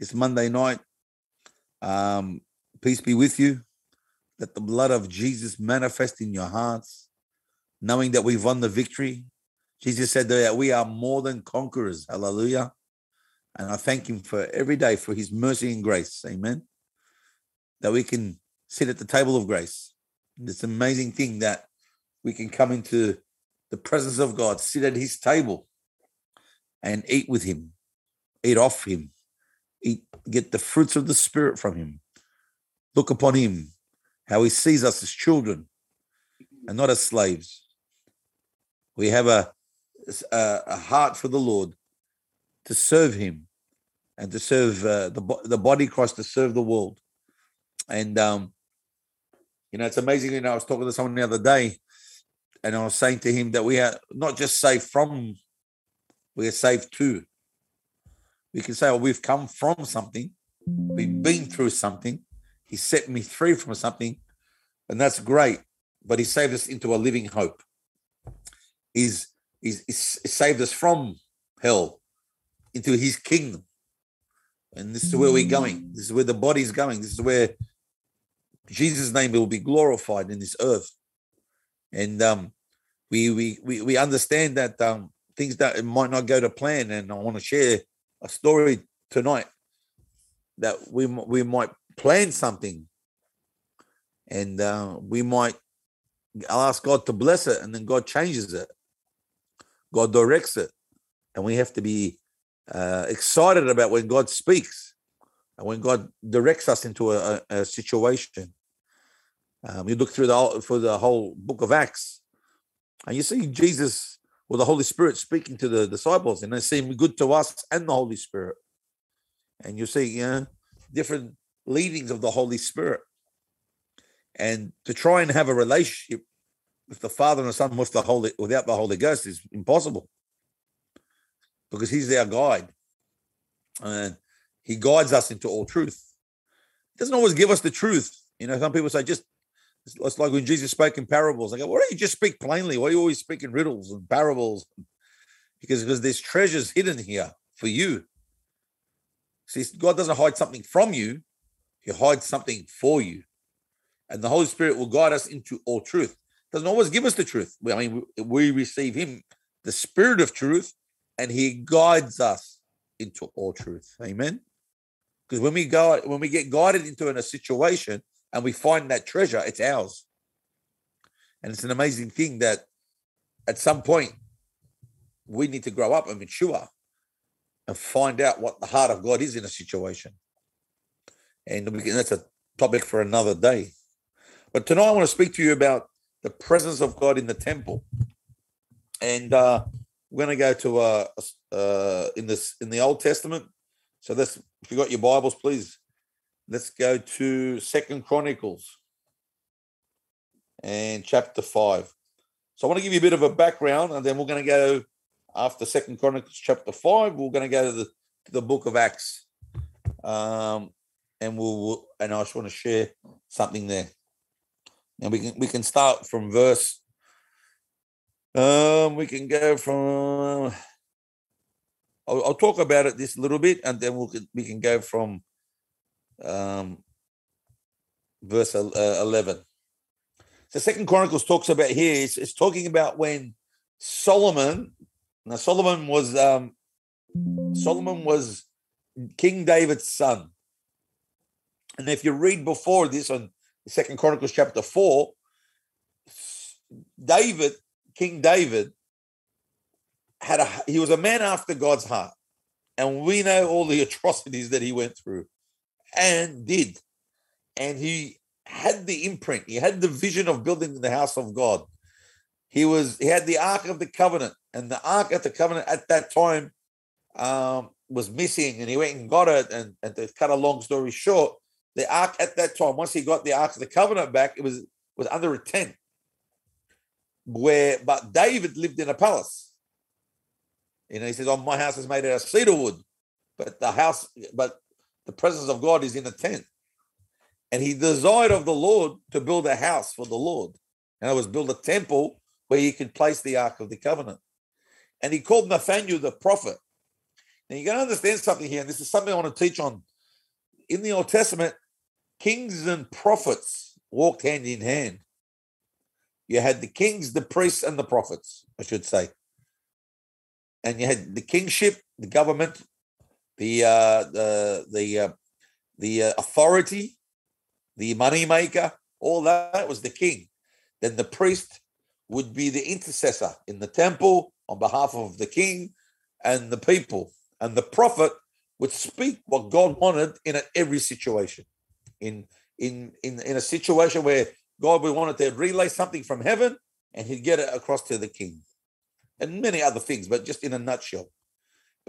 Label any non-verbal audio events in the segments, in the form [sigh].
this Monday night. Um, peace be with you. Let the blood of Jesus manifest in your hearts, knowing that we've won the victory. Jesus said that we are more than conquerors. Hallelujah. And I thank him for every day for his mercy and grace. Amen. That we can sit at the table of grace. This amazing thing that we can come into the presence of God, sit at his table and eat with him, eat off him, eat, get the fruits of the spirit from him. Look upon him, how he sees us as children and not as slaves. We have a, a, a heart for the Lord to serve him and to serve uh, the, the body Christ to serve the world. And, um, you know, it's amazing. You know, I was talking to someone the other day and I was saying to him that we are not just saved from, we are saved to. We can say, well, we've come from something, we've been through something, he set me free from something, and that's great. But he saved us into a living hope. He's, he's, he's saved us from hell into his kingdom. And this is where we're going. This is where the body's going. This is where Jesus' name will be glorified in this earth and um, we, we we we understand that um, things that might not go to plan. And I want to share a story tonight that we we might plan something, and uh, we might I'll ask God to bless it, and then God changes it. God directs it, and we have to be uh, excited about when God speaks and when God directs us into a, a, situation. Um, you look through the for the whole book of Acts, and you see Jesus or the Holy Spirit speaking to the disciples, and they seem good to us and the Holy Spirit. And you see, you know, different leadings of the Holy Spirit. And to try and have a relationship with the Father and the Son with the Holy without the Holy Ghost is impossible. Because He's our guide. And He guides us into all truth. He doesn't always give us the truth. You know, some people say, just it's like when Jesus spoke in parables. I go, why don't you just speak plainly? Why are you always speaking riddles and parables? Because, because there's treasures hidden here for you. See, God doesn't hide something from you, He hides something for you. And the Holy Spirit will guide us into all truth. Doesn't always give us the truth. I mean, we receive Him, the Spirit of truth, and He guides us into all truth. Amen. Because when we go, when we get guided into a situation, and we find that treasure, it's ours. And it's an amazing thing that at some point we need to grow up and mature and find out what the heart of God is in a situation. And that's a topic for another day. But tonight I want to speak to you about the presence of God in the temple. And uh, we're going to go to uh, uh, in this in the Old Testament. So that's if you got your Bibles, please Let's go to Second Chronicles and chapter five. So I want to give you a bit of a background, and then we're going to go after Second Chronicles chapter five. We're going to go to the the book of Acts, um, and we'll, and I just want to share something there. And we can we can start from verse. Um, we can go from. I'll, I'll talk about it this little bit, and then we'll we can go from um, verse uh, 11. The second Chronicles talks about here, it's, it's, talking about when Solomon, now Solomon was um, Solomon was King David's son. And if you read before this on Second Chronicles chapter 4, David, King David, had a he was a man after God's heart. And we know all the [laughs] atrocities that he went through and did. And he had the imprint, he had the vision of building the house of God. He was he had the Ark of the Covenant, and the Ark of the Covenant at that time um, was missing, and he went and got it. And, and to cut a long story short, the Ark at that time, once he got the Ark of the Covenant back, it was was under a tent. Where but David lived in a palace. You know, he says, "Oh, my house is made out of cedar wood," but the house, but the presence of God is in a tent. And he desired of the Lord to build a house for the Lord. And it was build a temple where he could place the Ark of the Covenant. And he called Nathaniel the prophet. Now you got to understand something here, and this is something I want to teach on in the Old Testament, kings and prophets walked hand in hand. You had the kings, the priests, and the prophets, I should say. And you had the kingship, the government, the uh, the the uh, the uh, authority, the money maker, all that was the king. Then the priest would be the intercessor in the temple on behalf of the king and the people. And the prophet would speak what God wanted in every situation. In in in in a situation where God would wanted to relay something from heaven and he'd get it across to the king. And many other things, but just in a nutshell.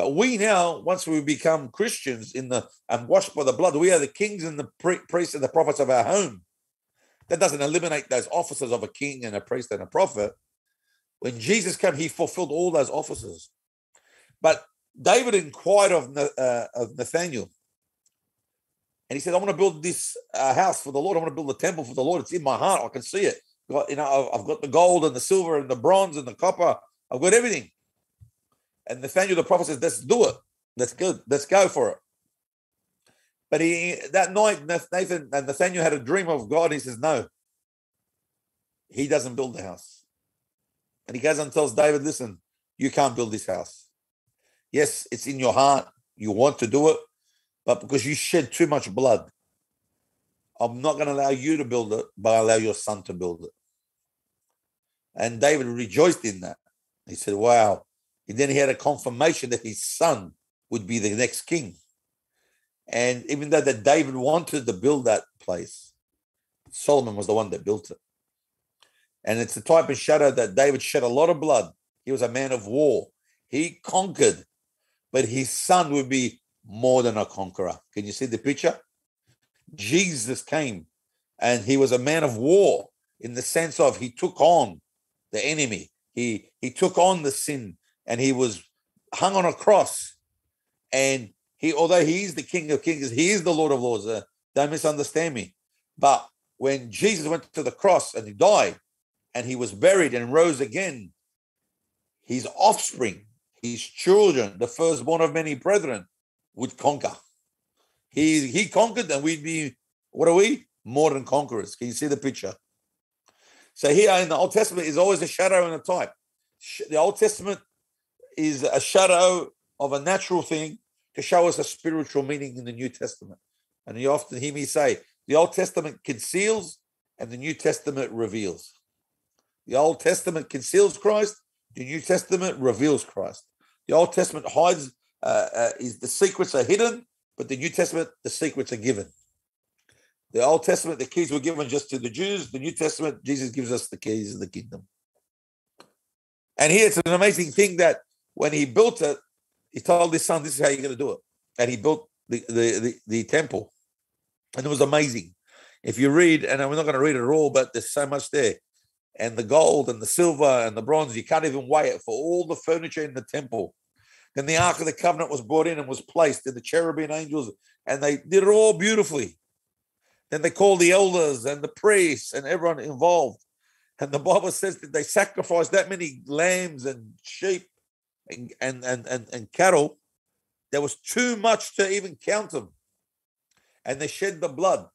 But we now, once we become Christians in the and washed by the blood, we are the kings and the priests and the prophets of our home. That doesn't eliminate those offices of a king and a priest and a prophet. When Jesus came, he fulfilled all those offices. But David inquired of, uh, of Nathaniel, and he said, "I want to build this uh, house for the Lord. I want to build a temple for the Lord. It's in my heart. I can see it. Got, you know, I've got the gold and the silver and the bronze and the copper. I've got everything." And Nathaniel the prophet says, "Let's do it. Let's go. Let's go for it." But he that night, Nathan and Nathaniel had a dream of God. He says, "No, he doesn't build the house." And he goes and tells David, "Listen, you can't build this house. Yes, it's in your heart. You want to do it, but because you shed too much blood, I'm not going to allow you to build it, but I allow your son to build it." And David rejoiced in that. He said, "Wow." And then he had a confirmation that his son would be the next king. And even though that David wanted to build that place, Solomon was the one that built it. And it's the type of shadow that David shed a lot of blood. He was a man of war. He conquered, but his son would be more than a conqueror. Can you see the picture? Jesus came and he was a man of war in the sense of he took on the enemy. He he took on the sin and he was hung on a cross. And he, although he is the King of Kings, he is the Lord of Lords. Uh, don't misunderstand me. But when Jesus went to the cross and he died, and he was buried and rose again, his offspring, his children, the firstborn of many brethren, would conquer. He he conquered, and we'd be what are we? More than conquerors. Can you see the picture? So here in the Old Testament is always a shadow and a type. The Old Testament is a shadow of a natural thing to show us a spiritual meaning in the New Testament. And you often hear me say, the Old Testament conceals and the New Testament reveals. The Old Testament conceals Christ, the New Testament reveals Christ. The Old Testament hides, uh, uh, is the secrets are hidden, but the New Testament, the secrets are given. The Old Testament, the keys were given just to the Jews. The New Testament, Jesus gives us the keys of the kingdom. And here it's an amazing thing that when he built it, he told his son, "This is how you're going to do it," and he built the the the, the temple, and it was amazing. If you read, and we're not going to read it all, but there's so much there, and the gold and the silver and the bronze, you can't even weigh it for all the furniture in the temple. Then the Ark of the Covenant was brought in and was placed, and the cherubim angels, and they did it all beautifully. Then they called the elders and the priests and everyone involved. And the Bible says that they sacrificed that many lambs and sheep and, and, and, and, cattle, there was too much to even count them. And they shed the blood.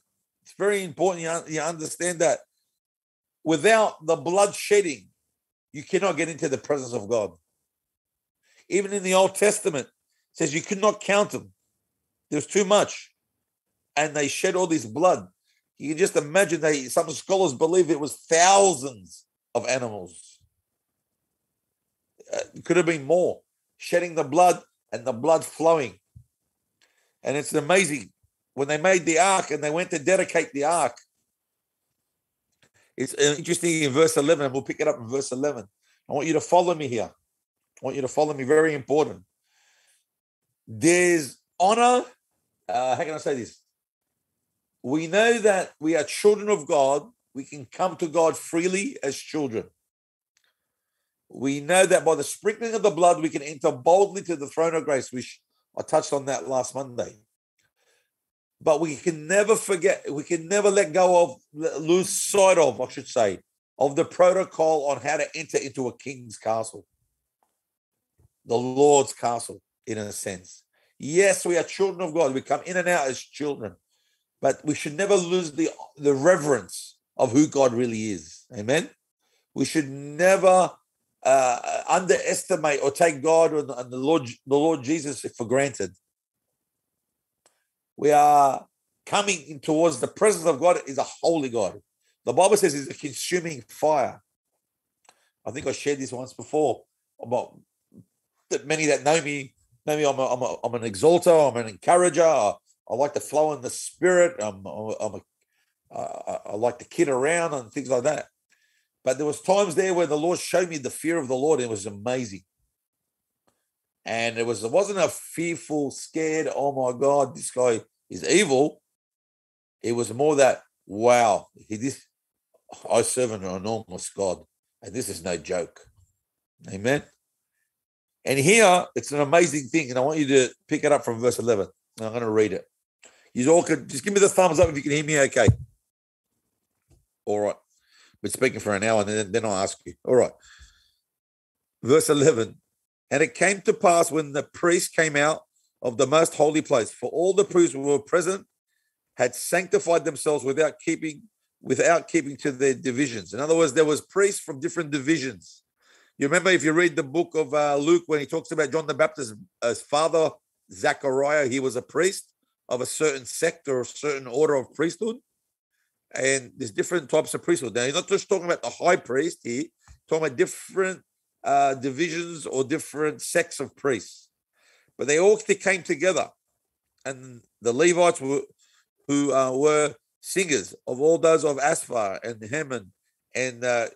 It's very important you, you understand that. Without the blood shedding, you cannot get into the presence of God. Even in the Old Testament, says you could not count them. There's too much. And they shed all this blood. You can just imagine they some scholars believe it was thousands of animals uh, could have been more, shedding the blood and the blood flowing. And it's amazing when they made the ark and they went to dedicate the ark. It's uh, interesting in verse 11, and we'll pick it up in verse 11. I want you to follow me here. I want you to follow me, very important. There's honor. Uh, how can I say this? We know that we are children of God. We can come to God freely as children. We know that by the sprinkling of the blood, we can enter boldly to the throne of grace, which I touched on that last Monday. But we can never forget, we can never let go of, lose sight of, I should say, of the protocol on how to enter into a king's castle, the Lord's castle, in a sense. Yes, we are children of God. We come in and out as children. but we should never lose the, the reverence of who God really is. Amen. We should never uh, underestimate or take God and, and the Lord, the Lord Jesus for granted. We are coming towards the presence of God is a holy God. The Bible says he's a consuming fire. I think I shared this once before about that many that know me me. I'm, a, I'm, a, I'm an exalter. I'm an encourager. I, I like to flow in the spirit. I'm, I'm a, I, I like to kid around and things like that. But there was times there where the Lord showed me the fear of the Lord. And it was amazing. And it was it wasn't a fearful, scared, oh my God, this guy is evil. It was more that, wow, he this I serve an enormous God, and this is no joke. Amen. And here it's an amazing thing, and I want you to pick it up from verse 11. I'm going to read it. You all could just give me the thumbs up if you can hear me okay. All right. Been speaking for an hour, and then, then I'll ask you. All right. Verse 11. And it came to pass when the priest came out of the most holy place, for all the priests who were present had sanctified themselves without keeping without keeping to their divisions. In other words, there was priests from different divisions. You remember if you read the book of uh, Luke when he talks about John the Baptist as father Zachariah, he was a priest of a certain sect or a certain order of priesthood. And there's different types of priesthood. Now, he's not just talking about the high priest here, talking about different uh, divisions or different sects of priests. But they all came together. And the Levites were, who uh, were singers of all those of Asaph and Heman and uh,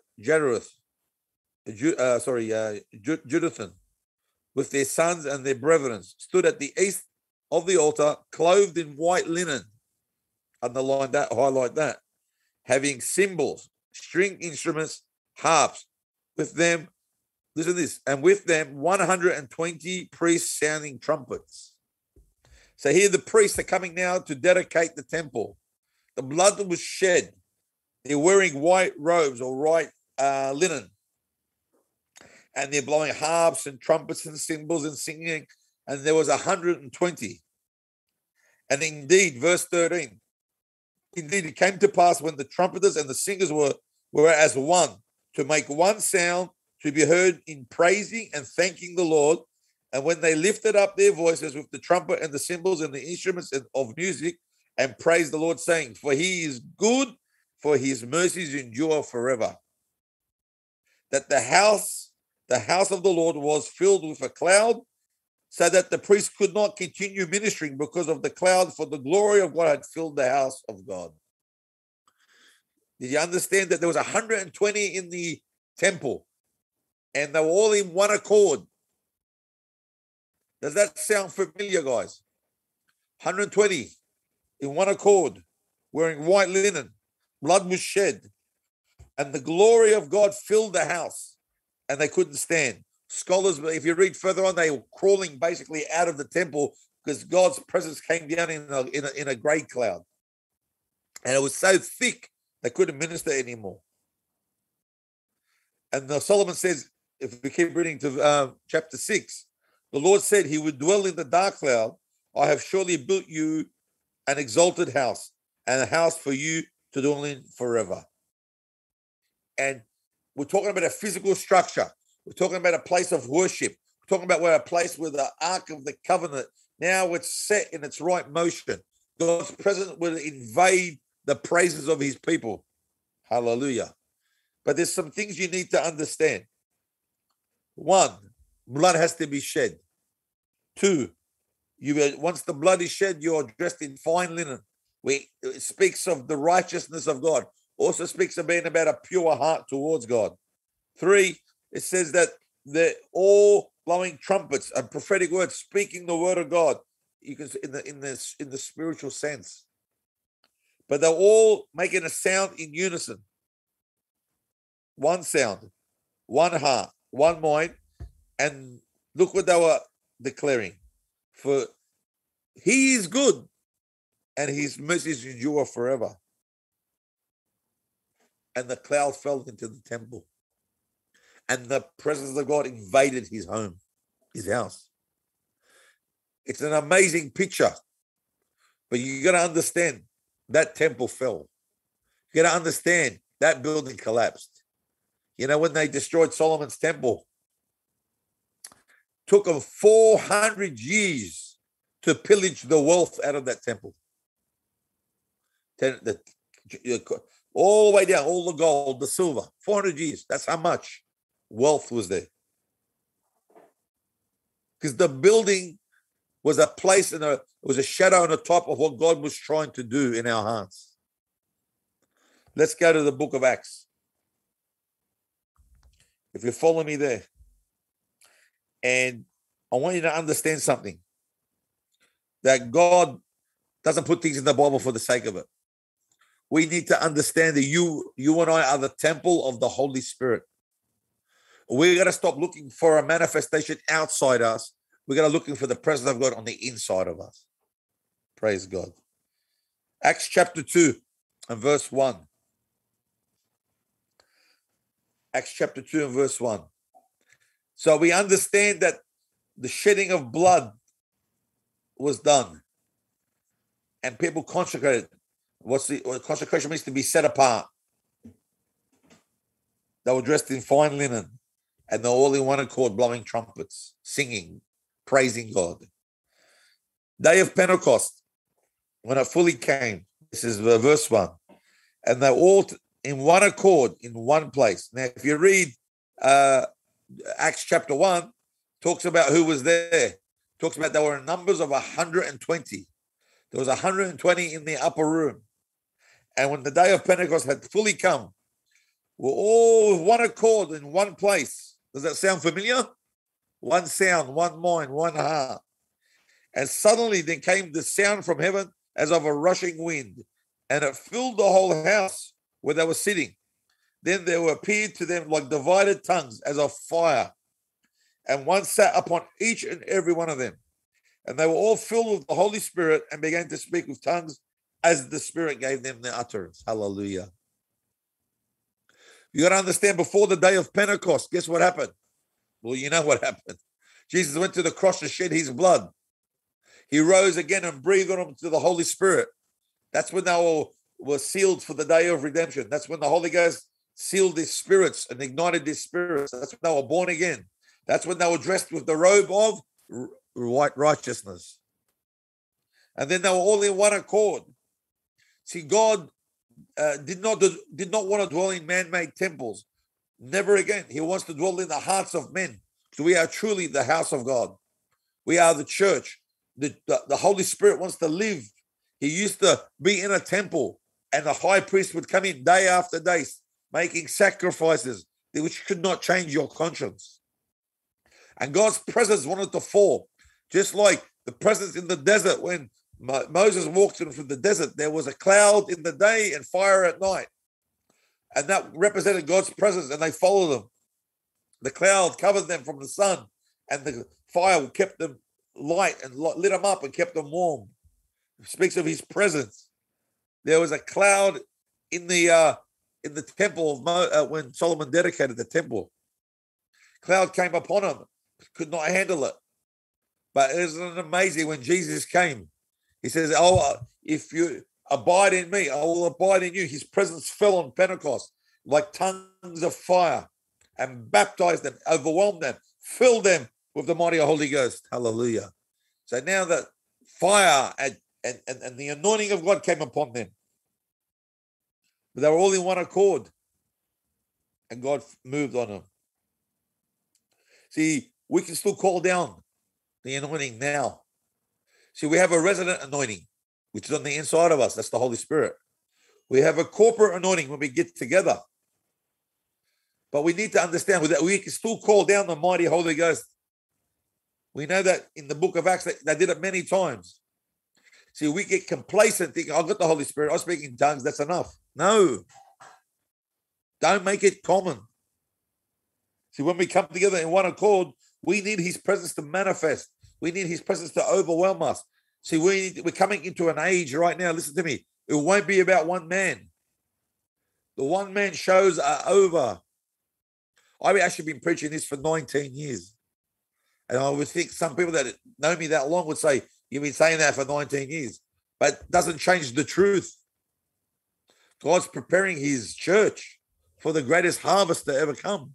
uh, sorry, uh, with their sons and their brethren, stood at the east of the altar, clothed in white linen. Underline that, highlight that. Having cymbals, string instruments, harps. With them, listen to this, and with them 120 priests sounding trumpets. So here the priests are coming now to dedicate the temple. The blood that was shed. They're wearing white robes or white uh, linen. And they're blowing harps and trumpets and cymbals and singing. And there was 120. And indeed, verse 13, indeed, it came to pass when the trumpeters and the singers were, were as one to make one sound to be heard in praising and thanking the Lord. And when they lifted up their voices with the trumpet and the cymbals and the instruments of music, and praised the Lord, saying, For he is good, for his mercies endure forever. That the house, the house of the Lord was filled with a cloud, so that the priest could not continue ministering because of the cloud, for the glory of God had filled the house of God. Did you understand that there was 120 in the temple and they were all in one accord? Does that sound familiar, guys? 120 in one accord, wearing white linen. Blood was shed, and the glory of God filled the house, and they couldn't stand. Scholars, but if you read further on, they were crawling basically out of the temple because God's presence came down in a, in a, in a great cloud. And it was so thick, they couldn't minister anymore. And the Solomon says, if we keep reading to uh, chapter 6, the Lord said he would dwell in the dark cloud. I have surely built you an exalted house and a house for you to dwell in forever. And we're talking about a physical structure. We're talking about a place of worship. We're talking about where a place where the Ark of the Covenant now it's set in its right motion. God's presence will invade the praises of his people. Hallelujah. But there's some things you need to understand. One, blood has to be shed. Two, you once the blood is shed, you are dressed in fine linen. We it speaks of the righteousness of God. Also speaks of being about a pure heart towards God. Three, it says that they're all blowing trumpets and prophetic words, speaking the word of God. You can in the in the in the spiritual sense. But they're all making a sound in unison. One sound, one heart, one mind, and look what they were declaring for he is good and his mercies endure forever. And the cloud fell into the temple, and the presence of God invaded his home, his house. It's an amazing picture, but you got to understand that temple fell. You got to understand that building collapsed. You know, when they destroyed Solomon's temple, took them 400 years to pillage the wealth out of that temple. all the way down, all the gold, the silver, 400 years. That's how much wealth was there. Because the building was a place and a was a shadow on the top of what God was trying to do in our hearts. Let's go to the book of Acts. If you follow me there. And I want you to understand something that God doesn't put things in the Bible for the sake of it. We need to understand that you, you and I are the temple of the Holy Spirit. We got to stop looking for a manifestation outside us. We got to looking for the presence of God on the inside of us. Praise God. Acts chapter 2 and verse 1. Acts chapter 2 and verse 1. So we understand that the shedding of blood was done and people consecrated. What's the what consecration means to be set apart? They were dressed in fine linen and they're all in one accord, blowing trumpets, singing, praising God. Day of Pentecost, when it fully came, this is verse 1, and they're all in one accord in one place. Now, if you read uh, Acts chapter 1, talks about who was there. Talks about there were numbers of 120. There was 120 in the upper room. And when the day of Pentecost had fully come, we're all one accord in one place. Does that sound familiar? One sound, one mind, one heart. And suddenly there came the sound from heaven as of a rushing wind, and it filled the whole house where they were sitting. Then there appeared to them like divided tongues as of fire, and one sat upon each and every one of them. And they were all filled with the Holy Spirit and began to speak with tongues as the Spirit gave them the utterance. Hallelujah. You got to understand before the day of Pentecost, guess what happened? Well, you know what happened. Jesus went to the cross to shed his blood. He rose again and breathed on them to the Holy Spirit. That's when they were were sealed for the day of redemption. That's when the Holy Ghost sealed their spirits and ignited their spirits. That's when they were born again. That's when they were dressed with the robe of right righteousness. And then they were all in one accord. See, God uh, did not did not want to dwell in man-made temples. Never again. He wants to dwell in the hearts of men. So we are truly the house of God. We are the church. The, the, the Holy Spirit wants to live. He used to be in a temple and the high priest would come in day after day, making sacrifices which could not change your conscience. And God's presence wanted to fall, just like the presence in the desert when Moses walked in through the desert. There was a cloud in the day and fire at night. And that represented God's presence, and they followed him. The cloud covered them from the sun, and the fire kept them light and lit them up and kept them warm. It speaks of his presence there was a cloud in the uh, in the temple of Mo, uh, when Solomon dedicated the temple. Cloud came upon him, could not handle it. But isn't it amazing when Jesus came? He says, "Oh, uh, if you abide in me, I will abide in you." His presence fell on Pentecost like tongues of fire, and baptized them, overwhelmed them, filled them with the mighty Holy Ghost. Hallelujah! So now that fire and, and, and the anointing of God came upon them. But they were all in one accord. And God moved on them. See, we can still call down the anointing now. See, we have a resident anointing, which is on the inside of us. That's the Holy Spirit. We have a corporate anointing when we get together. But we need to understand that we can still call down the mighty Holy Ghost. We know that in the book of Acts, they, did it many times. See, we get complacent thinking, I've got the Holy Spirit, I speak in tongues, that's enough. No. Don't make it common. See, when we come together in one accord, we need his presence to manifest. We need his presence to overwhelm us. See, we need, we're coming into an age right now. Listen to me. It won't be about one man. The one man shows are over. I've actually been preaching this for 19 years. And I would think some people that know me that long would say, You've been saying that for 19 years, but doesn't change the truth. God's preparing his church for the greatest harvest to ever come.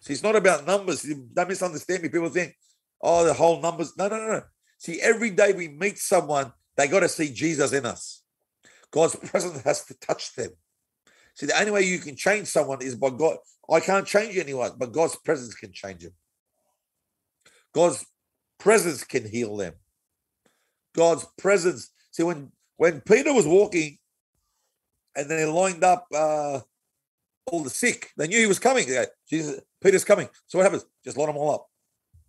See, it's not about numbers. Don't misunderstand me. People think, oh, the whole numbers. No, no, no, no. See, every day we meet someone, they got to see Jesus in us. God's presence has to touch them. See, the only way you can change someone is by God. I can't change anyone, but God's presence can change them. God's presence can heal them. God's presence. See, when when Peter was walking and they lined up uh, all the sick, they knew he was coming. Jesus, Peter's coming. So what happens? Just line them all up.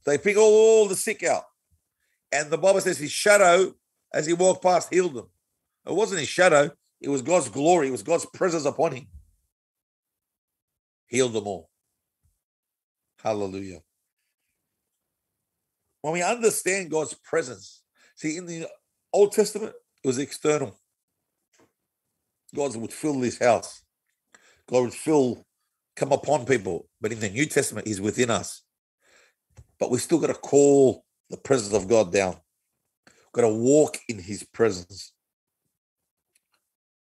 They pick all the sick out. And the Bible says his shadow, as he walked past, healed them. It wasn't his shadow, it was God's glory, it was God's presence upon him. Healed them all. Hallelujah. When we understand God's presence, see, in the Old Testament, it was external. God would fill this house. God would fill, come upon people. But in the New Testament, He's within us. But we still got to call the presence of God down. We've got to walk in His presence.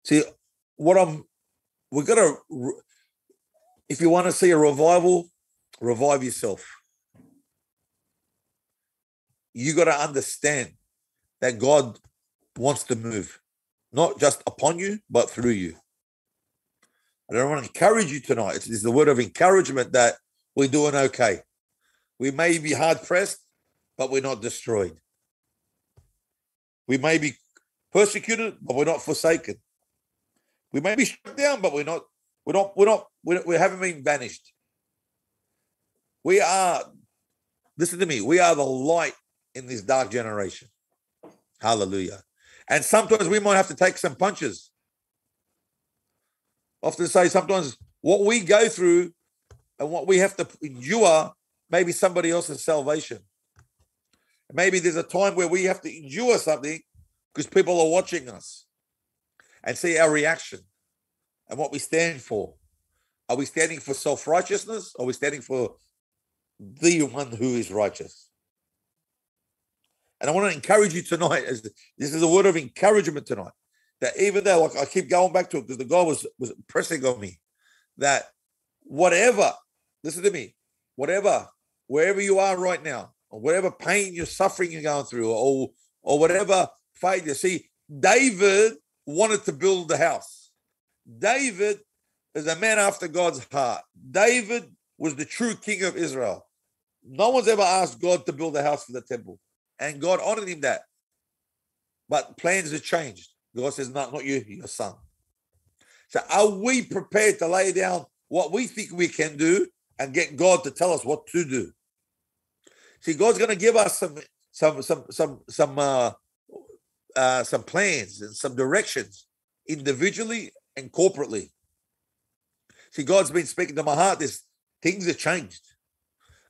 See, what I'm, we've got to, if you want to see a revival, revive yourself. You got to understand that God wants to move, not just upon you, but through you. And I want to encourage you tonight. It's, it's the word of encouragement that we're doing okay. We may be hard pressed, but we're not destroyed. We may be persecuted, but we're not forsaken. We may be struck down, but we're not. We're not. We're not. We, we haven't been banished. We are. Listen to me. We are the light in this dark generation. Hallelujah. And sometimes we might have to take some punches. Often say sometimes what we go through and what we have to endure maybe somebody else's salvation. Maybe there's a time where we have to endure something because people are watching us and see our reaction and what we stand for. Are we standing for self righteousness? Are we standing for the one who is righteous? And I want to encourage you tonight, as this is a word of encouragement tonight, that even though like I keep going back to it because the guy was was pressing on me, that whatever, listen to me, whatever, wherever you are right now, or whatever pain you're suffering you're going through, or or whatever failure. See, David wanted to build the house. David is a man after God's heart. David was the true king of Israel. No one's ever asked God to build a house for the temple and God honored him that. But plans have changed. God says, "Not, not you, your son." So, are we prepared to lay down what we think we can do and get God to tell us what to do? See, God's going to give us some, some, some, some, some, uh, uh, some plans and some directions, individually and corporately. See, God's been speaking to my heart. This things have changed,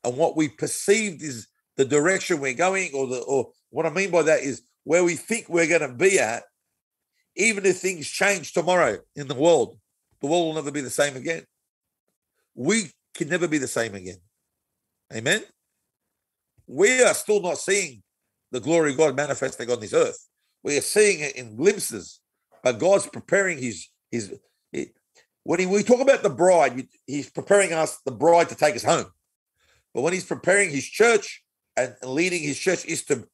and what we perceived is the direction we're going, or the or what I mean by that is where we think we're going to be at, even if things change tomorrow in the world, the world will never be the same again. We can never be the same again. Amen. We are still not seeing the glory of God manifesting on this earth. We are seeing it in glimpses, but God's preparing His His. when he, we talk about the bride, He's preparing us, the bride, to take us home. But when He's preparing His church, and leading his church is to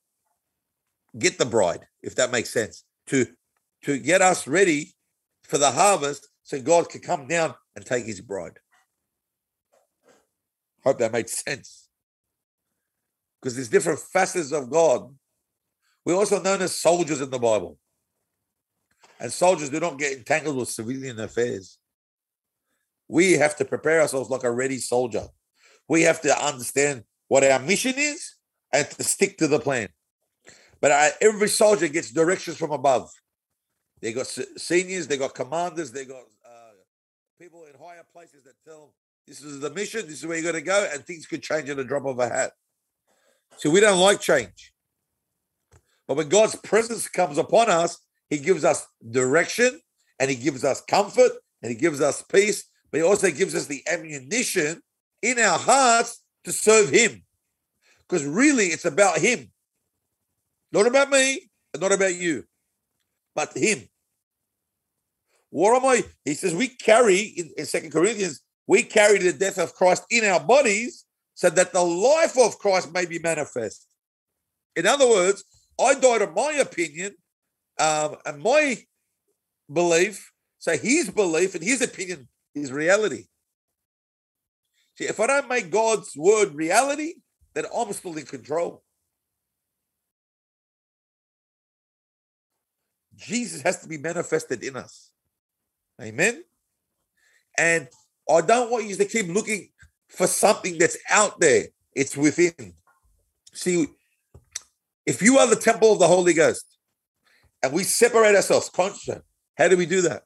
get the bride, if that makes sense, to to get us ready for the harvest so God can come down and take his bride. Hope that made sense. Because there's different facets of God. We're also known as soldiers in the Bible. And soldiers do not get entangled with civilian affairs. We have to prepare ourselves like a ready soldier. We have to understand what our mission is and to stick to the plan. But I, every soldier gets directions from above. They got seniors, they got commanders, they got uh, people in higher places that tell them this is the mission, this is where you're going to go, and things could change in a drop of a hat. So we don't like change. But when God's presence comes upon us, He gives us direction and He gives us comfort and He gives us peace, but He also gives us the ammunition in our hearts to serve Him. Because really, it's about Him. Not about me and not about you, but Him. What am I? He says we carry in, in Second Corinthians, we carry the death of Christ in our bodies so that the life of Christ may be manifest. In other words, I died of my opinion um, and my belief. So his belief and his opinion is reality. See, if I don't make God's word reality, then I'm still in control. Jesus has to be manifested in us. Amen. And I don't want you to keep looking for something that's out there. It's within. See, if you are the temple of the Holy Ghost and we separate ourselves consciously, how do we do that?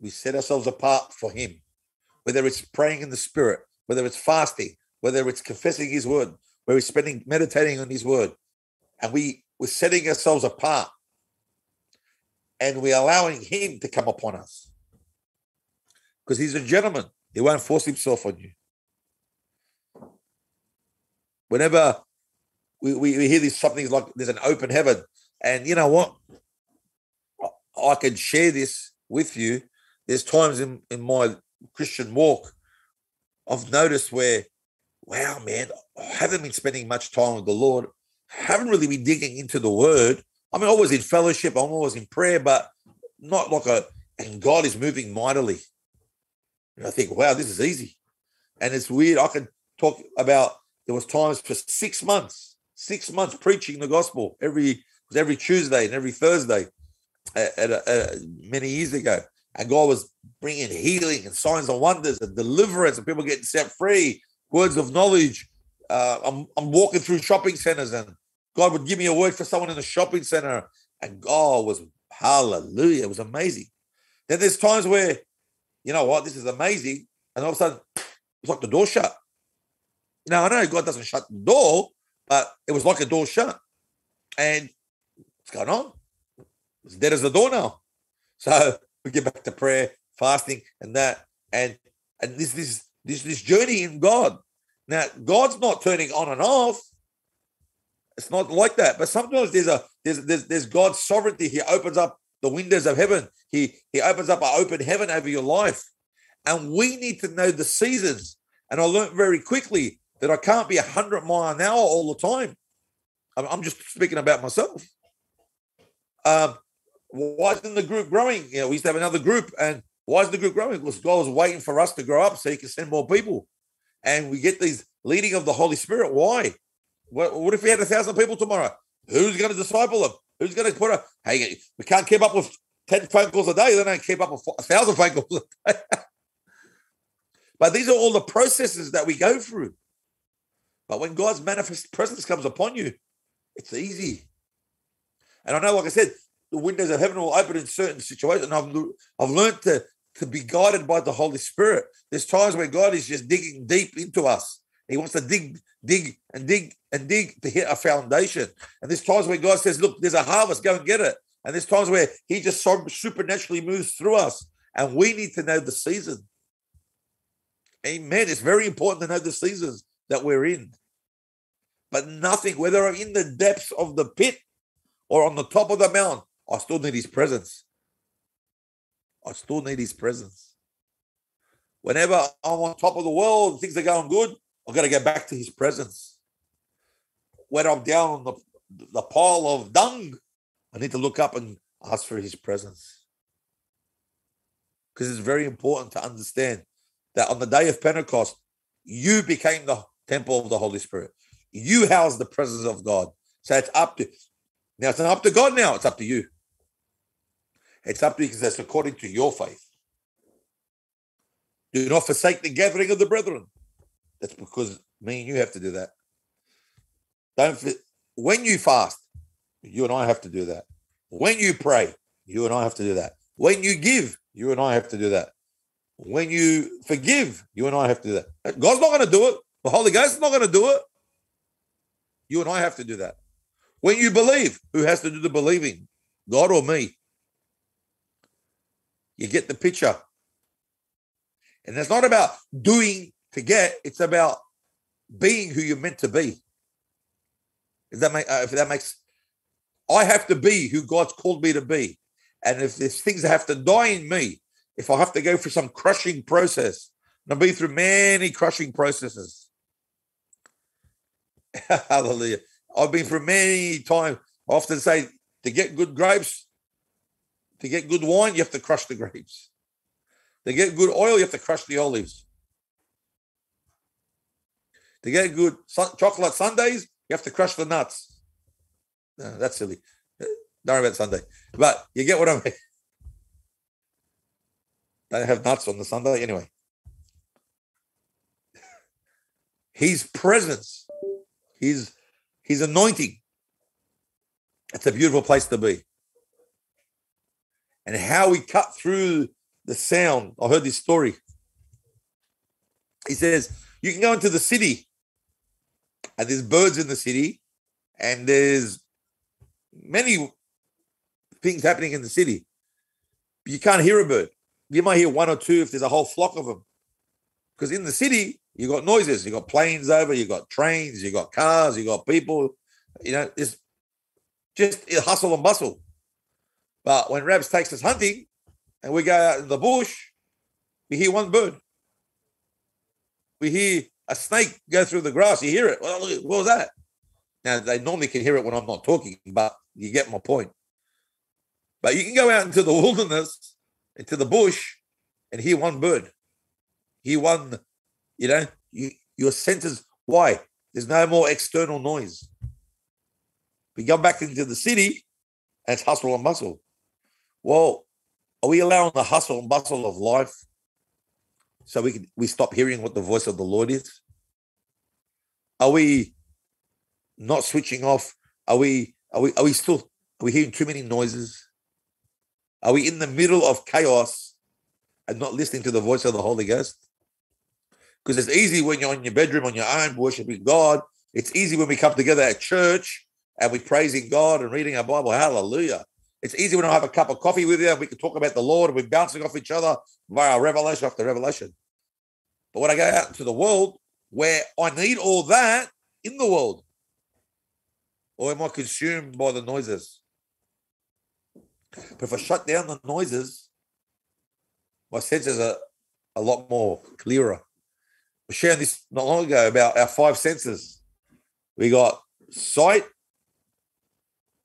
We set ourselves apart for Him, whether it's praying in the Spirit, whether it's fasting, whether it's confessing His word, where we're spending meditating on His word, and we we're setting ourselves apart, and we're allowing Him to come upon us, because He's a gentleman. He won't force Himself on you. Whenever we, we, we hear these something like there's an open heaven, and you know what, I can share this with you. There's times in, in my Christian walk I've noticed where, wow, man, I haven't been spending much time with the Lord. I haven't really been digging into the word. I mean, I always in fellowship, I'm always in prayer, but not like a, and God is moving mightily. And I think, wow, this is easy. And it's weird. I can talk about there was times for six months, six months preaching the gospel every every Tuesday and every Thursday at, at, at many years ago. And God was bringing healing and signs and wonders and deliverance and people getting set free, words of knowledge. Uh, I'm, I'm walking through shopping centers and God would give me a word for someone in the shopping center. And God was, hallelujah, it was amazing. Then there's times where, you know what, this is amazing. And all of a sudden, it's like the door shut. Now, I know God doesn't shut the door, but it was like a door shut. And what's going on? It's dead as a door now. So [laughs] we get back to prayer, fasting, and that, and and this this this this journey in God. Now, God's not turning on and off. It's not like that. But sometimes there's a there's there's, there's God's sovereignty. He opens up the windows of heaven. He he opens up an open heaven over your life. And we need to know the seasons. And I learned very quickly that I can't be 100 mile an hour all the time. I'm, just speaking about myself. Um, why isn't the group growing? You know, we used to have another group, and why is the group growing? Because God was waiting for us to grow up so He can send more people, and we get these leading of the Holy Spirit. Why? What, what if we had a thousand people tomorrow? Who's going to disciple them? Who's going to put a? Hey, we can't keep up with ten phone calls a day. They don't keep up with a thousand phone calls a day. [laughs] but these are all the processes that we go through. But when God's manifest presence comes upon you, it's easy. And I know, like I said, the windows of heaven will open in certain situations. And I've, I've learned to, to be guided by the Holy Spirit. There's times where God is just digging deep into us. He wants to dig, dig, and dig and dig to hit a foundation. And there's times where God says, Look, there's a harvest, go and get it. And there's times where He just supernaturally moves through us. And we need to know the season. Amen. It's very important to know the seasons that we're in. But nothing, whether I'm in the depths of the pit or on the top of the mountain, I still need his presence. I still need his presence. Whenever I'm on top of the world, things are going good, I've got to get back to his presence. When I'm down on the, the pile of dung, I need to look up and ask for his presence. Because it's very important to understand that on the day of Pentecost, you became the temple of the Holy Spirit. You house the presence of God. So it's up to now it's not up to God now, it's up to you. It's up to you because that's according to your faith. Do not forsake the gathering of the brethren. That's because me and you have to do that. Don't when you fast, you and I have to do that. When you pray, you and I have to do that. When you give, you and I have to do that. When you forgive, you and I have to do that. God's not going to do it. The Holy Ghost is not going to do it. You and I have to do that. When you believe, who has to do the believing? God or me? You get the picture. And it's not about doing to get, it's about being who you're meant to be. If that, make, uh, if that makes, I have to be who God's called me to be. And if there's things that have to die in me, if I have to go through some crushing process, and I've been through many crushing processes. [laughs] Hallelujah. I've been through many times. I often say to get good grapes, to get good wine, you have to crush the grapes. To get good oil, you have to crush the olives. To get good chocolate sundaes, you have to crush the nuts. No, that's silly. Don't worry about sundae. But you get what I mean. [laughs] Don't have nuts on the sundae anyway. [laughs] His presence, his his anointing. It's a beautiful place to be. And how we cut through the sound. I heard this story. He says, you can go into the city and there's birds in the city and there's many things happening in the city. You can't hear a bird. You might hear one or two if there's a whole flock of them. Because in the city, you got noises, you got planes over, you got trains, you got cars, you got people. You know, it's just hustle and bustle. But when Rabs takes us hunting and we go out in the bush, we hear one bird. We hear a snake go through the grass. You hear it. Well, what was that? Now they normally can hear it when I'm not talking, but you get my point. But you can go out into the [laughs] wilderness, into the bush, and hear one bird. Hear one, you know, you, your senses. Why? There's no more external noise. We go back into the city, and it's hustle and bustle. Well, are we allowing the hustle and bustle of life so we can we stop hearing what the voice of the Lord is? Are we not switching off? Are we are we are we still are we hearing too many noises? Are we in the middle of chaos and not listening to the voice of the Holy Ghost? Because it's easy when you're in your bedroom on your own worshiping God. It's easy when we come together at church and we're praising God and reading our Bible. Hallelujah. It's easy when I have a cup of coffee with you and we can talk about the Lord and we're bouncing off each other via revelation after revelation. But when I go out into the world where I need all that in the world, or am I consumed by the noises? But if I shut down the noises, my senses are a lot more clearer. Shared this not long ago about our five senses. We got sight,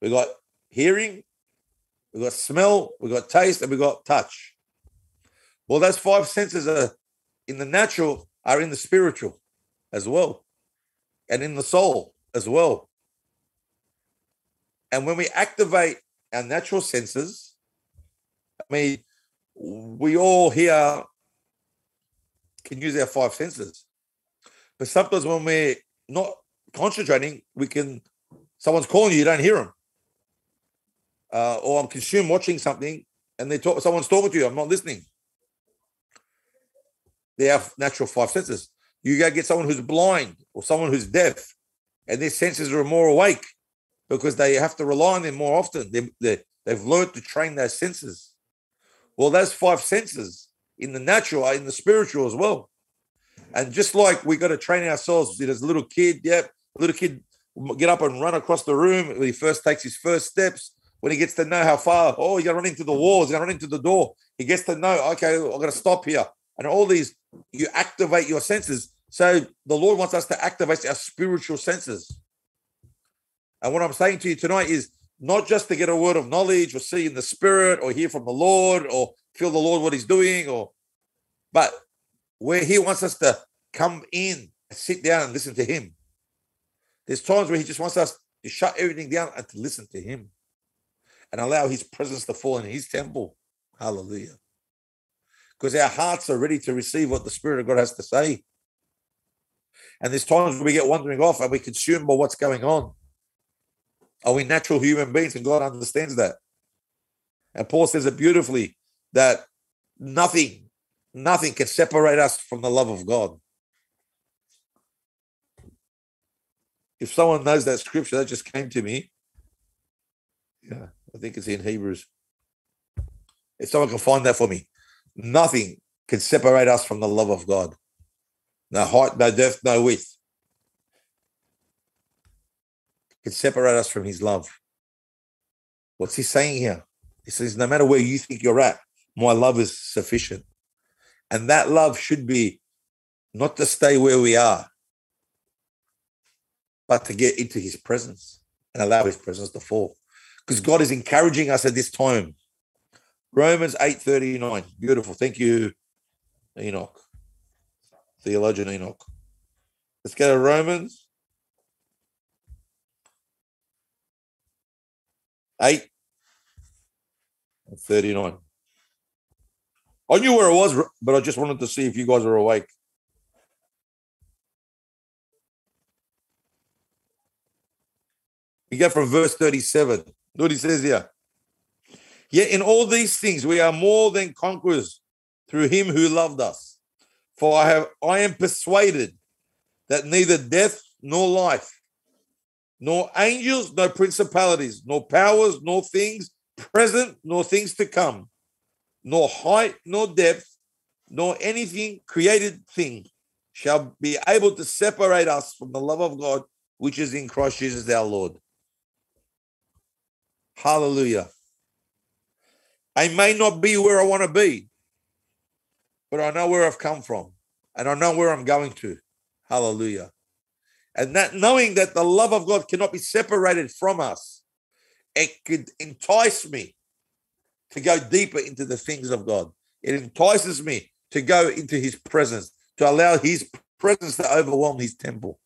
we got hearing, we got smell, we got taste, and we got touch. Well, those five senses are in the natural, are in the spiritual as well, and in the soul as well. And when we activate our natural senses, I mean, we all here can use our five senses. But sometimes when we're not concentrating, we can, someone's calling you, you don't hear them. Uh, or I'm consumed watching something and they talk, someone's talking to you, I'm not listening. They have natural five senses. You go get someone who's blind or someone who's deaf, and their senses are more awake because they have to rely on them more often. They, they, they've learned to train their senses. Well, those five senses in the natural in the spiritual as well. And just like we got to train ourselves as a little kid, yep, little kid get up and run across the room when he first takes his first steps. When he gets to know how far, oh, he's gonna run into the walls, he's gonna run into the door. He gets to know, okay, I'm gonna stop here. And all these, you activate your senses. So the Lord wants us to activate our spiritual senses. And what I'm saying to you tonight is not just to get a word of knowledge or see in the spirit or hear from the Lord or feel the Lord what he's doing or but where he wants us to come in sit down and listen to him. There's times where he just wants us to shut everything down and to listen to him and allow his presence to fall in his temple. Hallelujah. Because our hearts are ready to receive what the Spirit of God has to say. And there's times where we get wandering off and we consume by what's going on. Are we natural human beings? And God understands that. And Paul says it beautifully that nothing, nothing can separate us from the love of God. If someone knows that scripture, that just came to me. Yeah, I think it's in Hebrews. If someone can find that for me, nothing can separate us from the love of God. No height, no depth, no width can separate us from his love. What's he saying here? He says, no matter where you think you're at, My love is sufficient. And that love should be not to stay where we are, but to get into his presence and allow his presence to fall. Because God is encouraging us at this time. Romans 8:39. Beautiful. Thank you, Enoch. Theologian Enoch. Let's go to Romans 8 39. I knew where it was, but I just wanted to see if you guys were awake. We get from verse 37. Look he says here. Yet in all these things we are more than conquerors through him who loved us. For I have I am persuaded that neither death nor life, nor angels, nor principalities, nor powers, nor things present, nor things to come, nor height, nor depth, nor anything created thing shall be able to separate us from the love of God which is in Christ Jesus our Lord. Hallelujah. I may not be where I want to be, but I know where I've come from and I know where I'm going to. Hallelujah. And that knowing that the love of God cannot be separated from us, it could entice me to go deeper into the things of God. It entices me to go into his presence, to allow his presence to overwhelm his temple.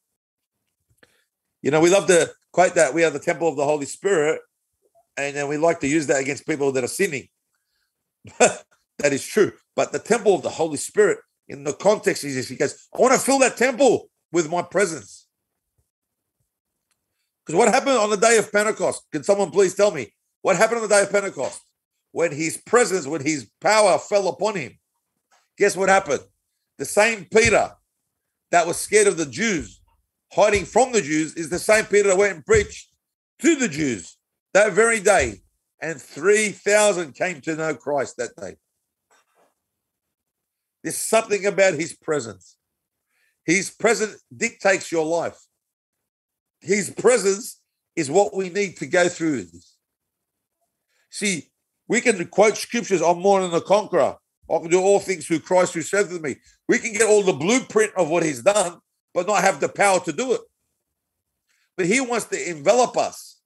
You know, we love to quote that we are the temple of the Holy Spirit, and then we like to use that against people that are sinning. [laughs] that is true. But the temple of the Holy Spirit, in the context, is he goes, I want to fill that temple with my presence. Because what happened on the day of Pentecost? Can someone please tell me what happened on the day of Pentecost? When his presence, when his power fell upon him, guess what happened? The same Peter that was scared of the Jews, hiding from the Jews, is the same Peter that went and preached to the Jews that very day, and 3,000 came to know Christ that day. There's something about his presence. His presence dictates your life. His presence is what we need to go through. See, we can quote scriptures, I'm more than a conqueror. I can do all things through Christ who strengthens me. We can get all the blueprint of what he's done, but not have the power to do it. But he wants to envelop us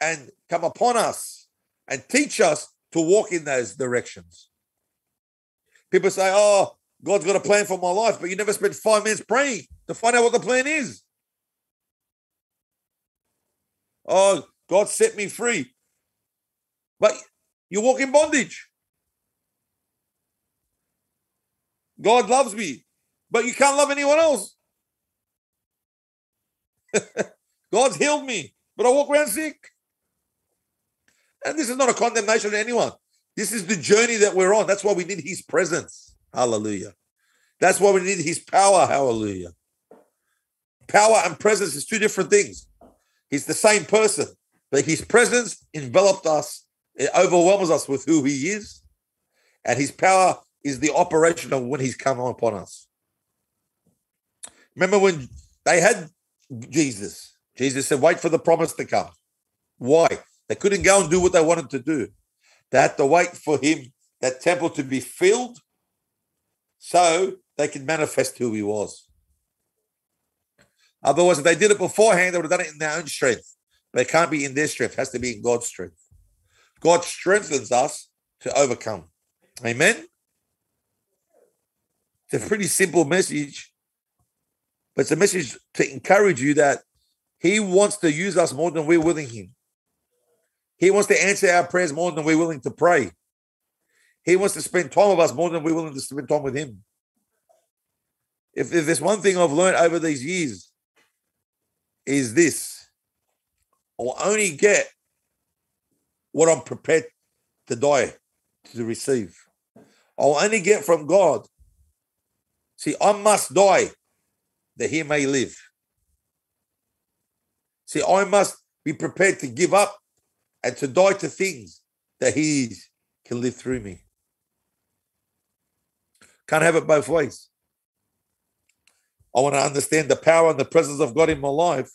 and come upon us and teach us to walk in those directions. People say, Oh, God's got a plan for my life, but you never spent five minutes praying to find out what the plan is. Oh, God set me free. But you walk in bondage. God loves me, but you can't love anyone else. [laughs] God's healed me, but I walk around sick. And this is not a condemnation to anyone. This is the journey that we're on. That's why we need his presence. Hallelujah. That's why we need his power. Hallelujah. Power and presence is two different things. He's the same person, but his presence enveloped us, it overwhelms us with who he is. And his power is the operation of when he's come upon us. Remember when they had Jesus? Jesus said, Wait for the promise to come. Why? They couldn't go and do what they wanted to do. They had to wait for him, that temple to be filled, so they could manifest who he was. Otherwise, if they did it beforehand, they would have done it in their own strength. But it can't be in their strength, it has to be in God's strength. God strengthens us to overcome. Amen. It's a pretty simple message, but it's a message to encourage you that He wants to use us more than we're willing Him. He wants to answer our prayers more than we're willing to pray. He wants to spend time with us more than we're willing to spend time with Him. If, if there's one thing I've learned over these years, is this I'll only get what I'm prepared to die to receive. I'll only get from God. See, I must die that He may live. See, I must be prepared to give up and to die to things that He can live through me. Can't have it both ways. I want to understand the power and the presence of God in my life.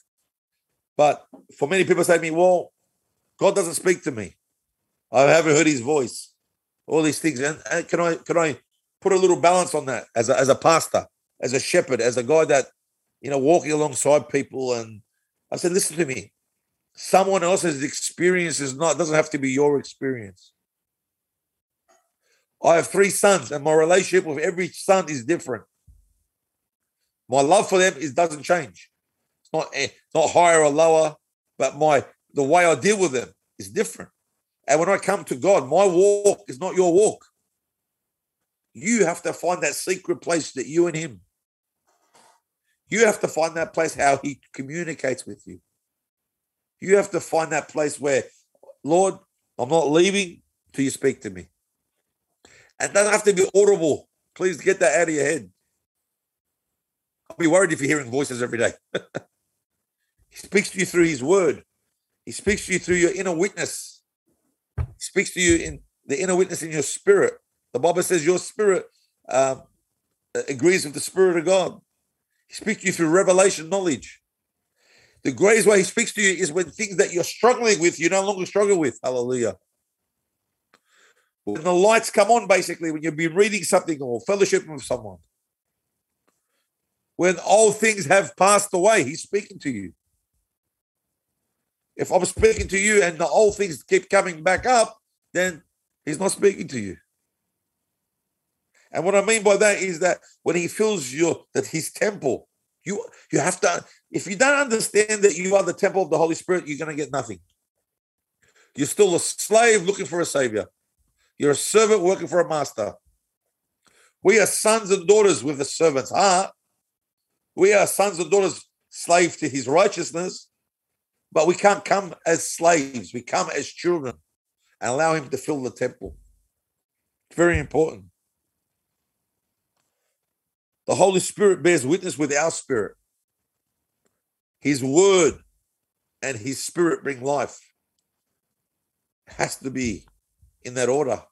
But for many people say to me, well, God doesn't speak to me. I haven't heard his voice. all these things. And, and can I can I put a little balance on that as a, as a pastor, as a shepherd, as a guy that you know walking alongside people? And I said, listen to me. Someone else's experience is not doesn't have to be your experience. I have three sons, and my relationship with every son is different. My love for them is doesn't change. It's not eh, it's not higher or lower, but my the way I deal with them is different. And when I come to God, my walk is not your walk. You have to find that secret place that you and Him. You have to find that place how He communicates with you. You have to find that place where, Lord, I'm not leaving till you speak to me. And it doesn't have to be audible. Please get that out of your head. I'll be worried if you're hearing voices every day. [laughs] he speaks to you through His Word. He speaks to you through your inner witness. He speaks to you in the inner witness in your spirit. The Bible says your spirit um, agrees with the Spirit of God. He speaks to you through revelation knowledge. The greatest way he speaks to you is when things that you're struggling with, you no longer struggle with. Hallelujah. When the lights come on, basically, when you've been reading something or fellowship with someone, when all things have passed away, he's speaking to you. If I'm speaking to you and the old things keep coming back up, then he's not speaking to you. And what I mean by that is that when he fills your that his temple, you you have to, if you don't understand that you are the temple of the Holy Spirit, you're going to get nothing. You're still a slave looking for a savior. You're a servant working for a master. We are sons and daughters with a servant's heart. We are sons and daughters slave to his righteousness. But we can't come as slaves. We come as children and allow him to fill the temple. It's very important. The Holy Spirit bears witness with our spirit. His word and his spirit bring life. It has to be in that order.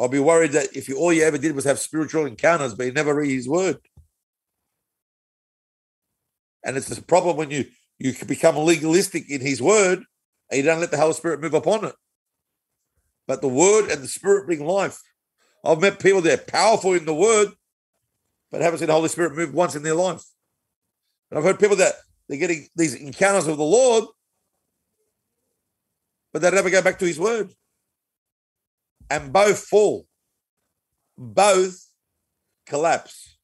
I'll be worried that if you all you ever did was have spiritual encounters, but you never read his word. And it's a problem when you you can become legalistic in his word and you don't let the Holy Spirit move upon it. But the word and the spirit bring life. I've met people that are powerful in the word, but haven't seen the Holy Spirit move once in their life. And I've heard people that they're getting these encounters with the Lord, but they never go back to his word. And both fall. Both collapse.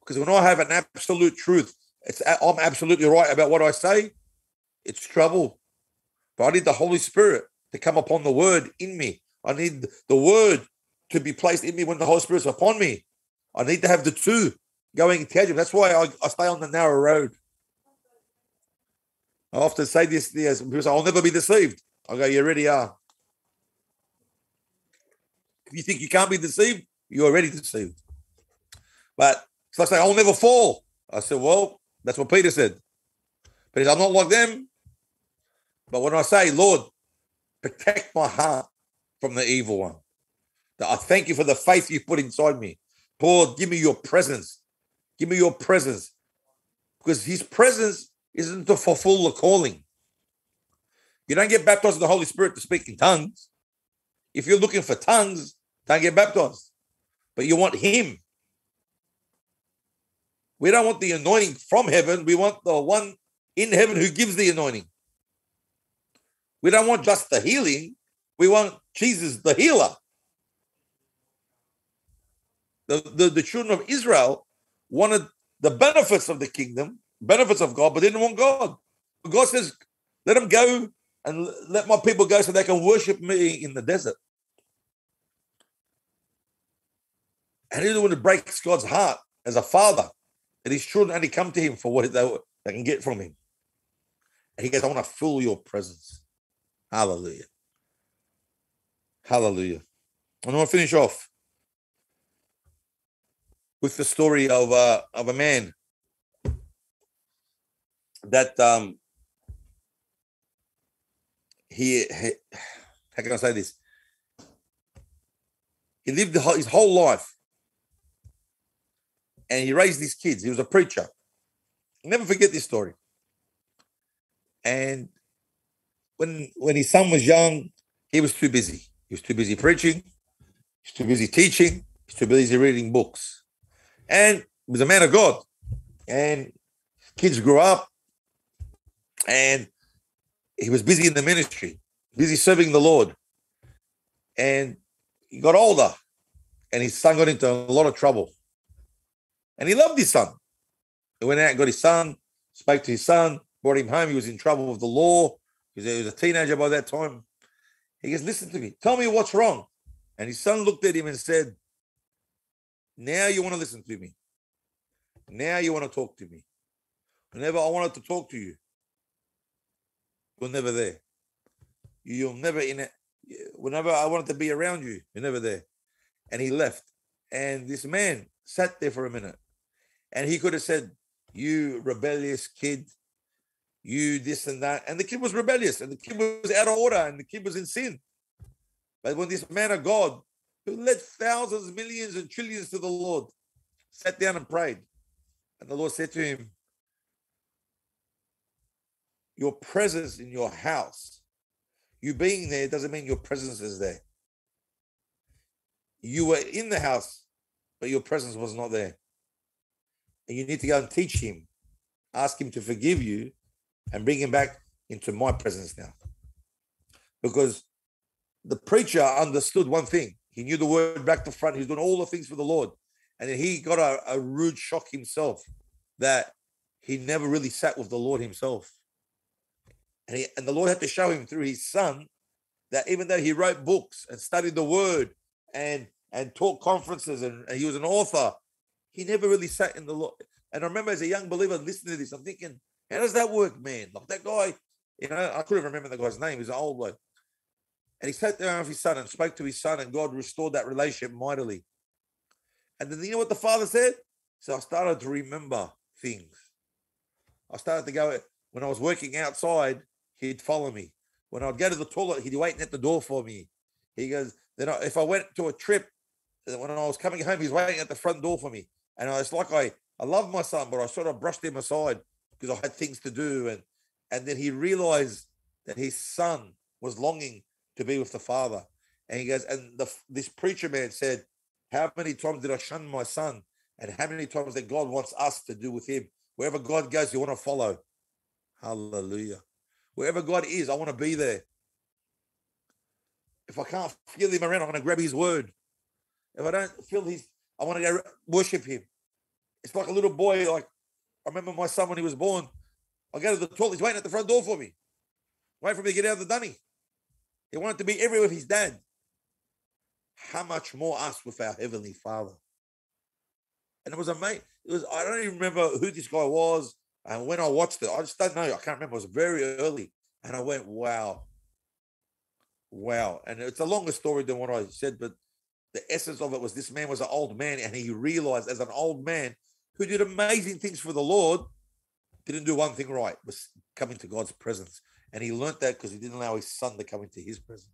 Because when I have an absolute truth it's I'm absolutely right about what I say. It's trouble. But I need the Holy Spirit to come upon the word in me. I need the word to be placed in me when the Holy Spirit's upon me. I need to have the two going tandem. That's why I, I stay on the narrow road. I often say this, this people say, I'll never be deceived. I go, you already are. If you think you can't be deceived, you're already deceived. But so I say, I'll never fall. I said, well, that's what Peter said. But he said, I'm not like them. But when I say, Lord, protect my heart from the evil one, that I thank you for the faith you put inside me. Lord, give me your presence. Give me your presence. Because his presence isn't to fulfill the calling. You don't get baptized in the Holy Spirit to speak in tongues. If you're looking for tongues, don't get baptized. But you want him we don't want the anointing from heaven. We want the one in heaven who gives the anointing. We don't want just the healing. We want Jesus, the healer. The, the, the children of Israel wanted the benefits of the kingdom, benefits of God, but didn't want God. God says, let them go and let my people go so they can worship me in the desert. And he didn't want to break God's heart as a father and his children only come to him for what they, they can get from him. And he goes, I want to fill your presence. Hallelujah. Hallelujah. And I want to finish off with the story of uh, of a man that um he, he how can I say this? He lived his whole life and he raised these kids. He was a preacher. Never forget this story. And when when his son was young, He was too busy. He was too busy preaching. He's too busy teaching. He's too busy reading books. And he was a man of God. And kids grew up and he was busy in the ministry, busy serving the Lord. And he got older and his son got into a lot of trouble. And he loved his son. He went out and got his son, spoke to his son, brought him home. He was in trouble with the law. He was, he was a teenager by that time. He goes, Listen to me, tell me what's wrong. And his son looked at him and said, Now you want to listen to me. Now you want to talk to me. Whenever I wanted to talk to you, you're never there. You're never in it. Whenever I wanted to be around you, you're never there. And he left. And this man sat there for a minute. And he could have said, You rebellious kid, you this and that. And the kid was rebellious and the kid was out of order and the kid was in sin. But when this man of God, who led thousands, millions, and trillions to the Lord, sat down and prayed, and the Lord said to him, Your presence in your house, you being there doesn't mean your presence is there. You were in the house, but your presence was not there. And you need to go and teach him, ask him to forgive you, and bring him back into my presence now. Because the preacher understood one thing. He knew the word back to front. He's doing all the things for the Lord. And he got a, a rude shock himself that he never really sat with the Lord himself. And, he, and the Lord had to show him through his son that even though he wrote books and studied the word and and taught conferences and, and he was an author, he never really sat in the Lord. And I remember as a young believer listening to this, I'm thinking, how does that work, man? Like that guy, you know, I couldn't remember the guy's name. He's an old boy. And he sat down with his son and spoke to his son, and God restored that relationship mightily. And then you know what the father said? So I started to remember things. I started to go, when I was working outside, he'd follow me. When I'd go to the toilet, he'd waiting at the door for me. He goes, then I, if I went to a trip, when I was coming home, he's waiting at the front door for me. And it's like I, I love my son, but I sort of brushed him aside because I had things to do. And and then he realized that his son was longing to be with the father. And he goes, and the, this preacher man said, How many times did I shun my son? And how many times that God wants us to do with him? Wherever God goes, you want to follow. Hallelujah. Wherever God is, I want to be there. If I can't feel him around, I'm going to grab his word. If I don't feel his, I want to go worship him. It's like a little boy. Like I remember my son when he was born. I go to the toilet. He's waiting at the front door for me, waiting for me to get out of the dunny. He wanted to be everywhere with his dad. How much more us with our heavenly Father? And it was amazing. It was I don't even remember who this guy was. And when I watched it, I just don't know. I can't remember. It was very early, and I went, "Wow, wow!" And it's a longer story than what I said, but the essence of it was this man was an old man, and he realized as an old man who did amazing things for the Lord, didn't do one thing right, was coming to God's presence. And he learned that because he didn't allow his son to come into his presence.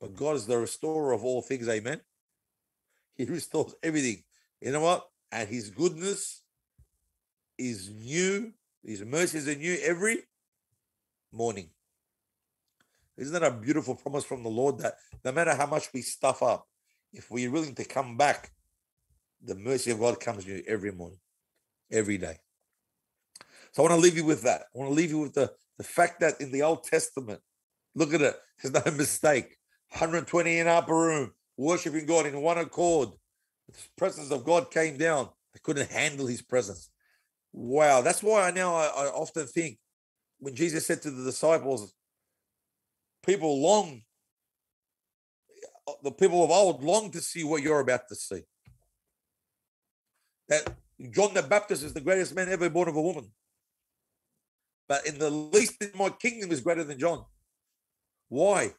But God is the restorer of all things, amen. He restores everything. You know what? And his goodness is new, his mercies are new every morning. Isn't that a beautiful promise from the Lord that no matter how much we stuff up, if we're willing to come back, the mercy of God comes to you every morning, every day. So I want to leave you with that. I want to leave you with the, the fact that in the Old Testament, look at it, there's no [laughs] mistake. 120 in upper room, worshiping God in one accord. The presence of God came down. They couldn't handle his presence. Wow. That's why I now I, I often think when Jesus said to the disciples, people long, the people of old long to see what you're about to see. That John the Baptist is the greatest man ever born of a woman. But in the least in my kingdom is greater than John. Why?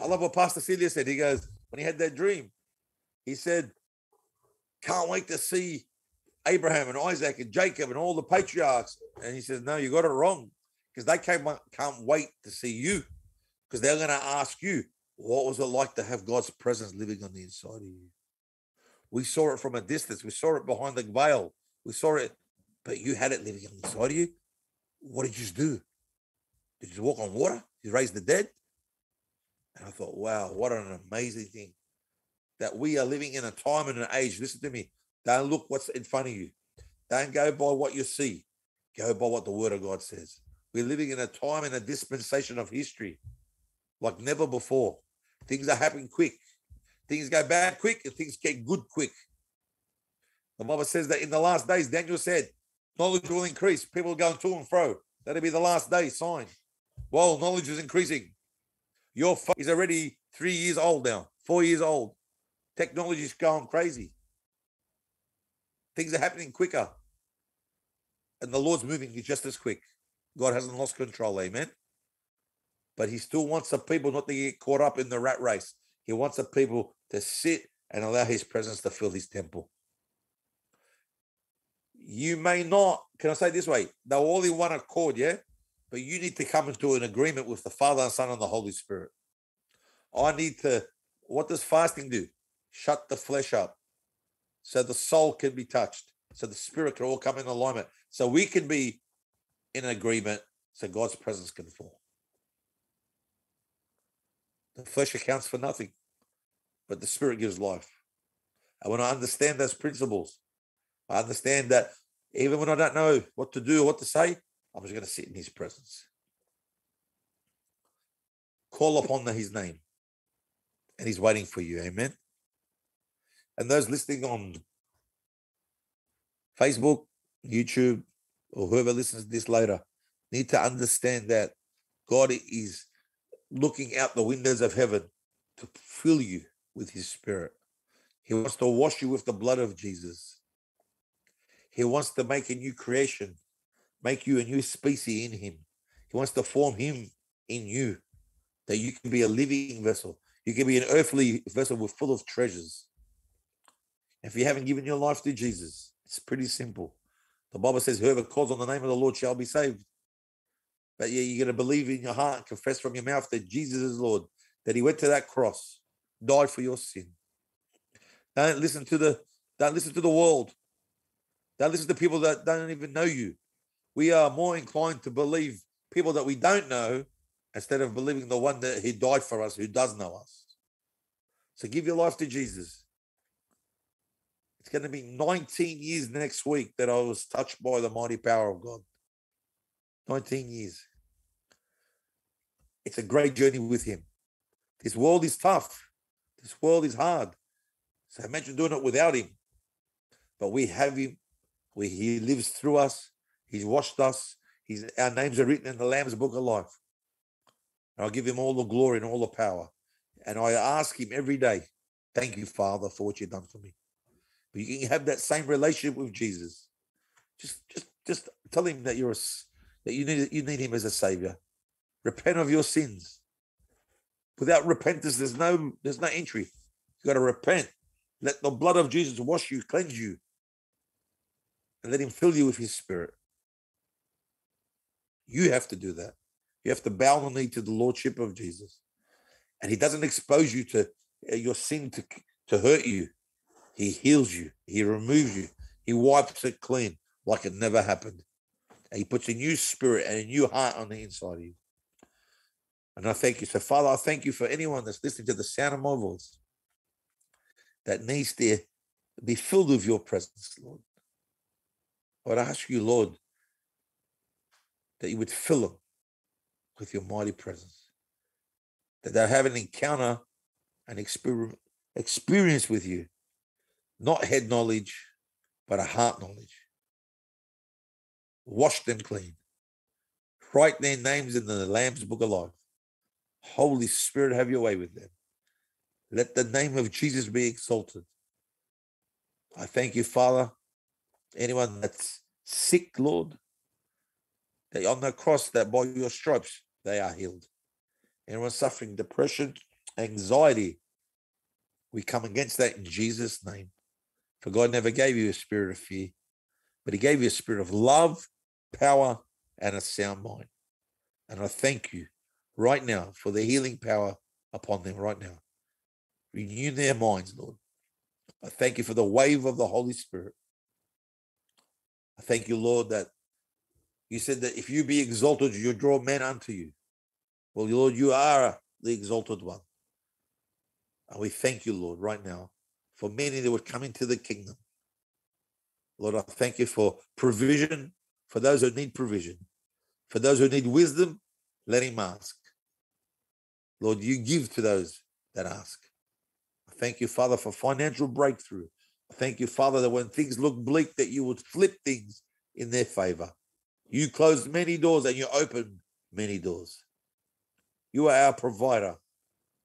I love what Pastor Celia said. He goes, when he had that dream, he said, Can't wait to see Abraham and Isaac and Jacob and all the patriarchs. And he says, No, you got it wrong. Because they can't, can't wait to see you. Because they're going to ask you, what was it like to have God's presence living on the inside of you? We saw it from a distance. We saw it behind the veil. We saw it, but you had it living on the inside of you. What did you do? Did you walk on water? Did you raise the dead. And I thought, wow, what an amazing thing that we are living in a time and an age. Listen to me. Don't look what's in front of you. Don't go by what you see. Go by what the word of God says. We're living in a time and a dispensation of history like never before. Things are happening quick. Things go bad quick and things get good quick. The Bible says that in the last days, Daniel said, knowledge will increase. People going to and fro. That'll be the last day sign. Well, knowledge is increasing. Your phone is already three years old now, four years old. Technology is going crazy. Things are happening quicker. And the Lord's moving you just as quick. God hasn't lost control, amen. But he still wants the people not to get caught up in the rat race. He wants the people to sit and allow his presence to fill his temple. You may not, can I say this way? They're all in one accord, yeah? But you need to come into an agreement with the Father, and Son, and the Holy Spirit. I need to, what does fasting do? Shut the flesh up so the soul can be touched, so the spirit can all come in alignment, so we can be in agreement, so God's presence can fall. The flesh accounts for nothing, but the spirit gives life. And when I understand those principles, I understand that even when I don't know what to do or what to say, I'm just going to sit in his presence. Call upon his name, and he's waiting for you. Amen. And those listening on Facebook, YouTube, or whoever listens to this later need to understand that God is looking out the windows of heaven to fill you with his spirit. He wants to wash you with the blood of Jesus. He wants to make a new creation, make you a new species in him. He wants to form him in you that you can be a living vessel. You can be an earthly vessel with full of treasures. If you haven't given your life to Jesus, it's pretty simple. The Bible says, whoever calls on the name of the Lord shall be saved. But yeah, you're going to believe in your heart, confess from your mouth that Jesus is Lord, that he went to that cross, died for your sin. Don't listen to the don't listen to the world. Don't listen to people that don't even know you. We are more inclined to believe people that we don't know instead of believing the one that he died for us, who does know us. So give your life to Jesus. It's going to be 19 years next week that I was touched by the mighty power of God. 19 years. It's a great journey with him. This world is tough. This world is hard. So imagine doing it without him. But we have him. We, he lives through us. He's washed us. He's, our names are written in the Lamb's book of life. And I'll give him all the glory and all the power. And I ask him every day, thank you, Father, for what you've done for me. But you can have that same relationship with Jesus. Just, just, just tell him that you're a, that you need you need him as a savior. Repent of your sins. Without repentance, there's no there's no entry. You got to repent. Let the blood of Jesus wash you, cleanse you, and let him fill you with his spirit. You have to do that. You have to bow the knee to the lordship of Jesus. And he doesn't expose you to uh, your sin to, to hurt you. He heals you. He removes you. He wipes it clean like it never happened. He puts a new spirit and a new heart on the inside of you. And I thank you. So, Father, I thank you for anyone that's listening to the sound of my voice that needs to be filled with your presence, Lord. I would ask you, Lord, that you would fill them with your mighty presence, that they have an encounter, and experience with you, not head knowledge, but a heart knowledge wash them clean. Write their names in the Lamb's book of life. Holy Spirit, have your way with them. Let the name of Jesus be exalted. I thank you, Father. Anyone that's sick, Lord, that on the cross, that by your stripes, they are healed. Anyone suffering depression, anxiety, we come against that in Jesus' name. For God never gave you a spirit of fear, but He gave you a spirit of love, power, and a sound mind. And I thank you right now for the healing power upon them right now. Renew their minds, Lord. I thank you for the wave of the Holy Spirit. I thank you, Lord, that you said that if you be exalted, you draw men unto you. Well, Lord, you are the exalted one. And we thank you, Lord, right now for many that would come into the kingdom. Lord, I thank you for provision for those who need provision. For those who need wisdom, let him ask. Lord, you give to those that ask. I thank you, Father, for financial breakthrough. I thank you, Father, that when things look bleak, that you would flip things in their favor. You closed many doors and you opened many doors. You are our provider.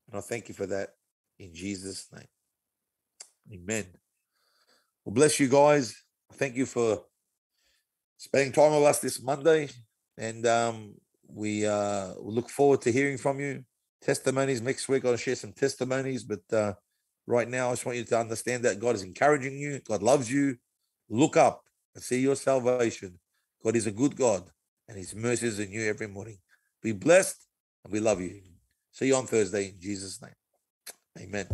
And I thank you for that in Jesus' name. Amen. Well, bless you guys. Thank you for spending time with us this Monday. And um, we uh, look forward to hearing from you. Testimonies next week. I'll share some testimonies. But uh, right now, I just want you to understand that God is encouraging you. God loves you. Look up and see your salvation. God is a good God, and His mercies are new every morning. Be blessed, and we love you. See you on Thursday in Jesus' name. Amen.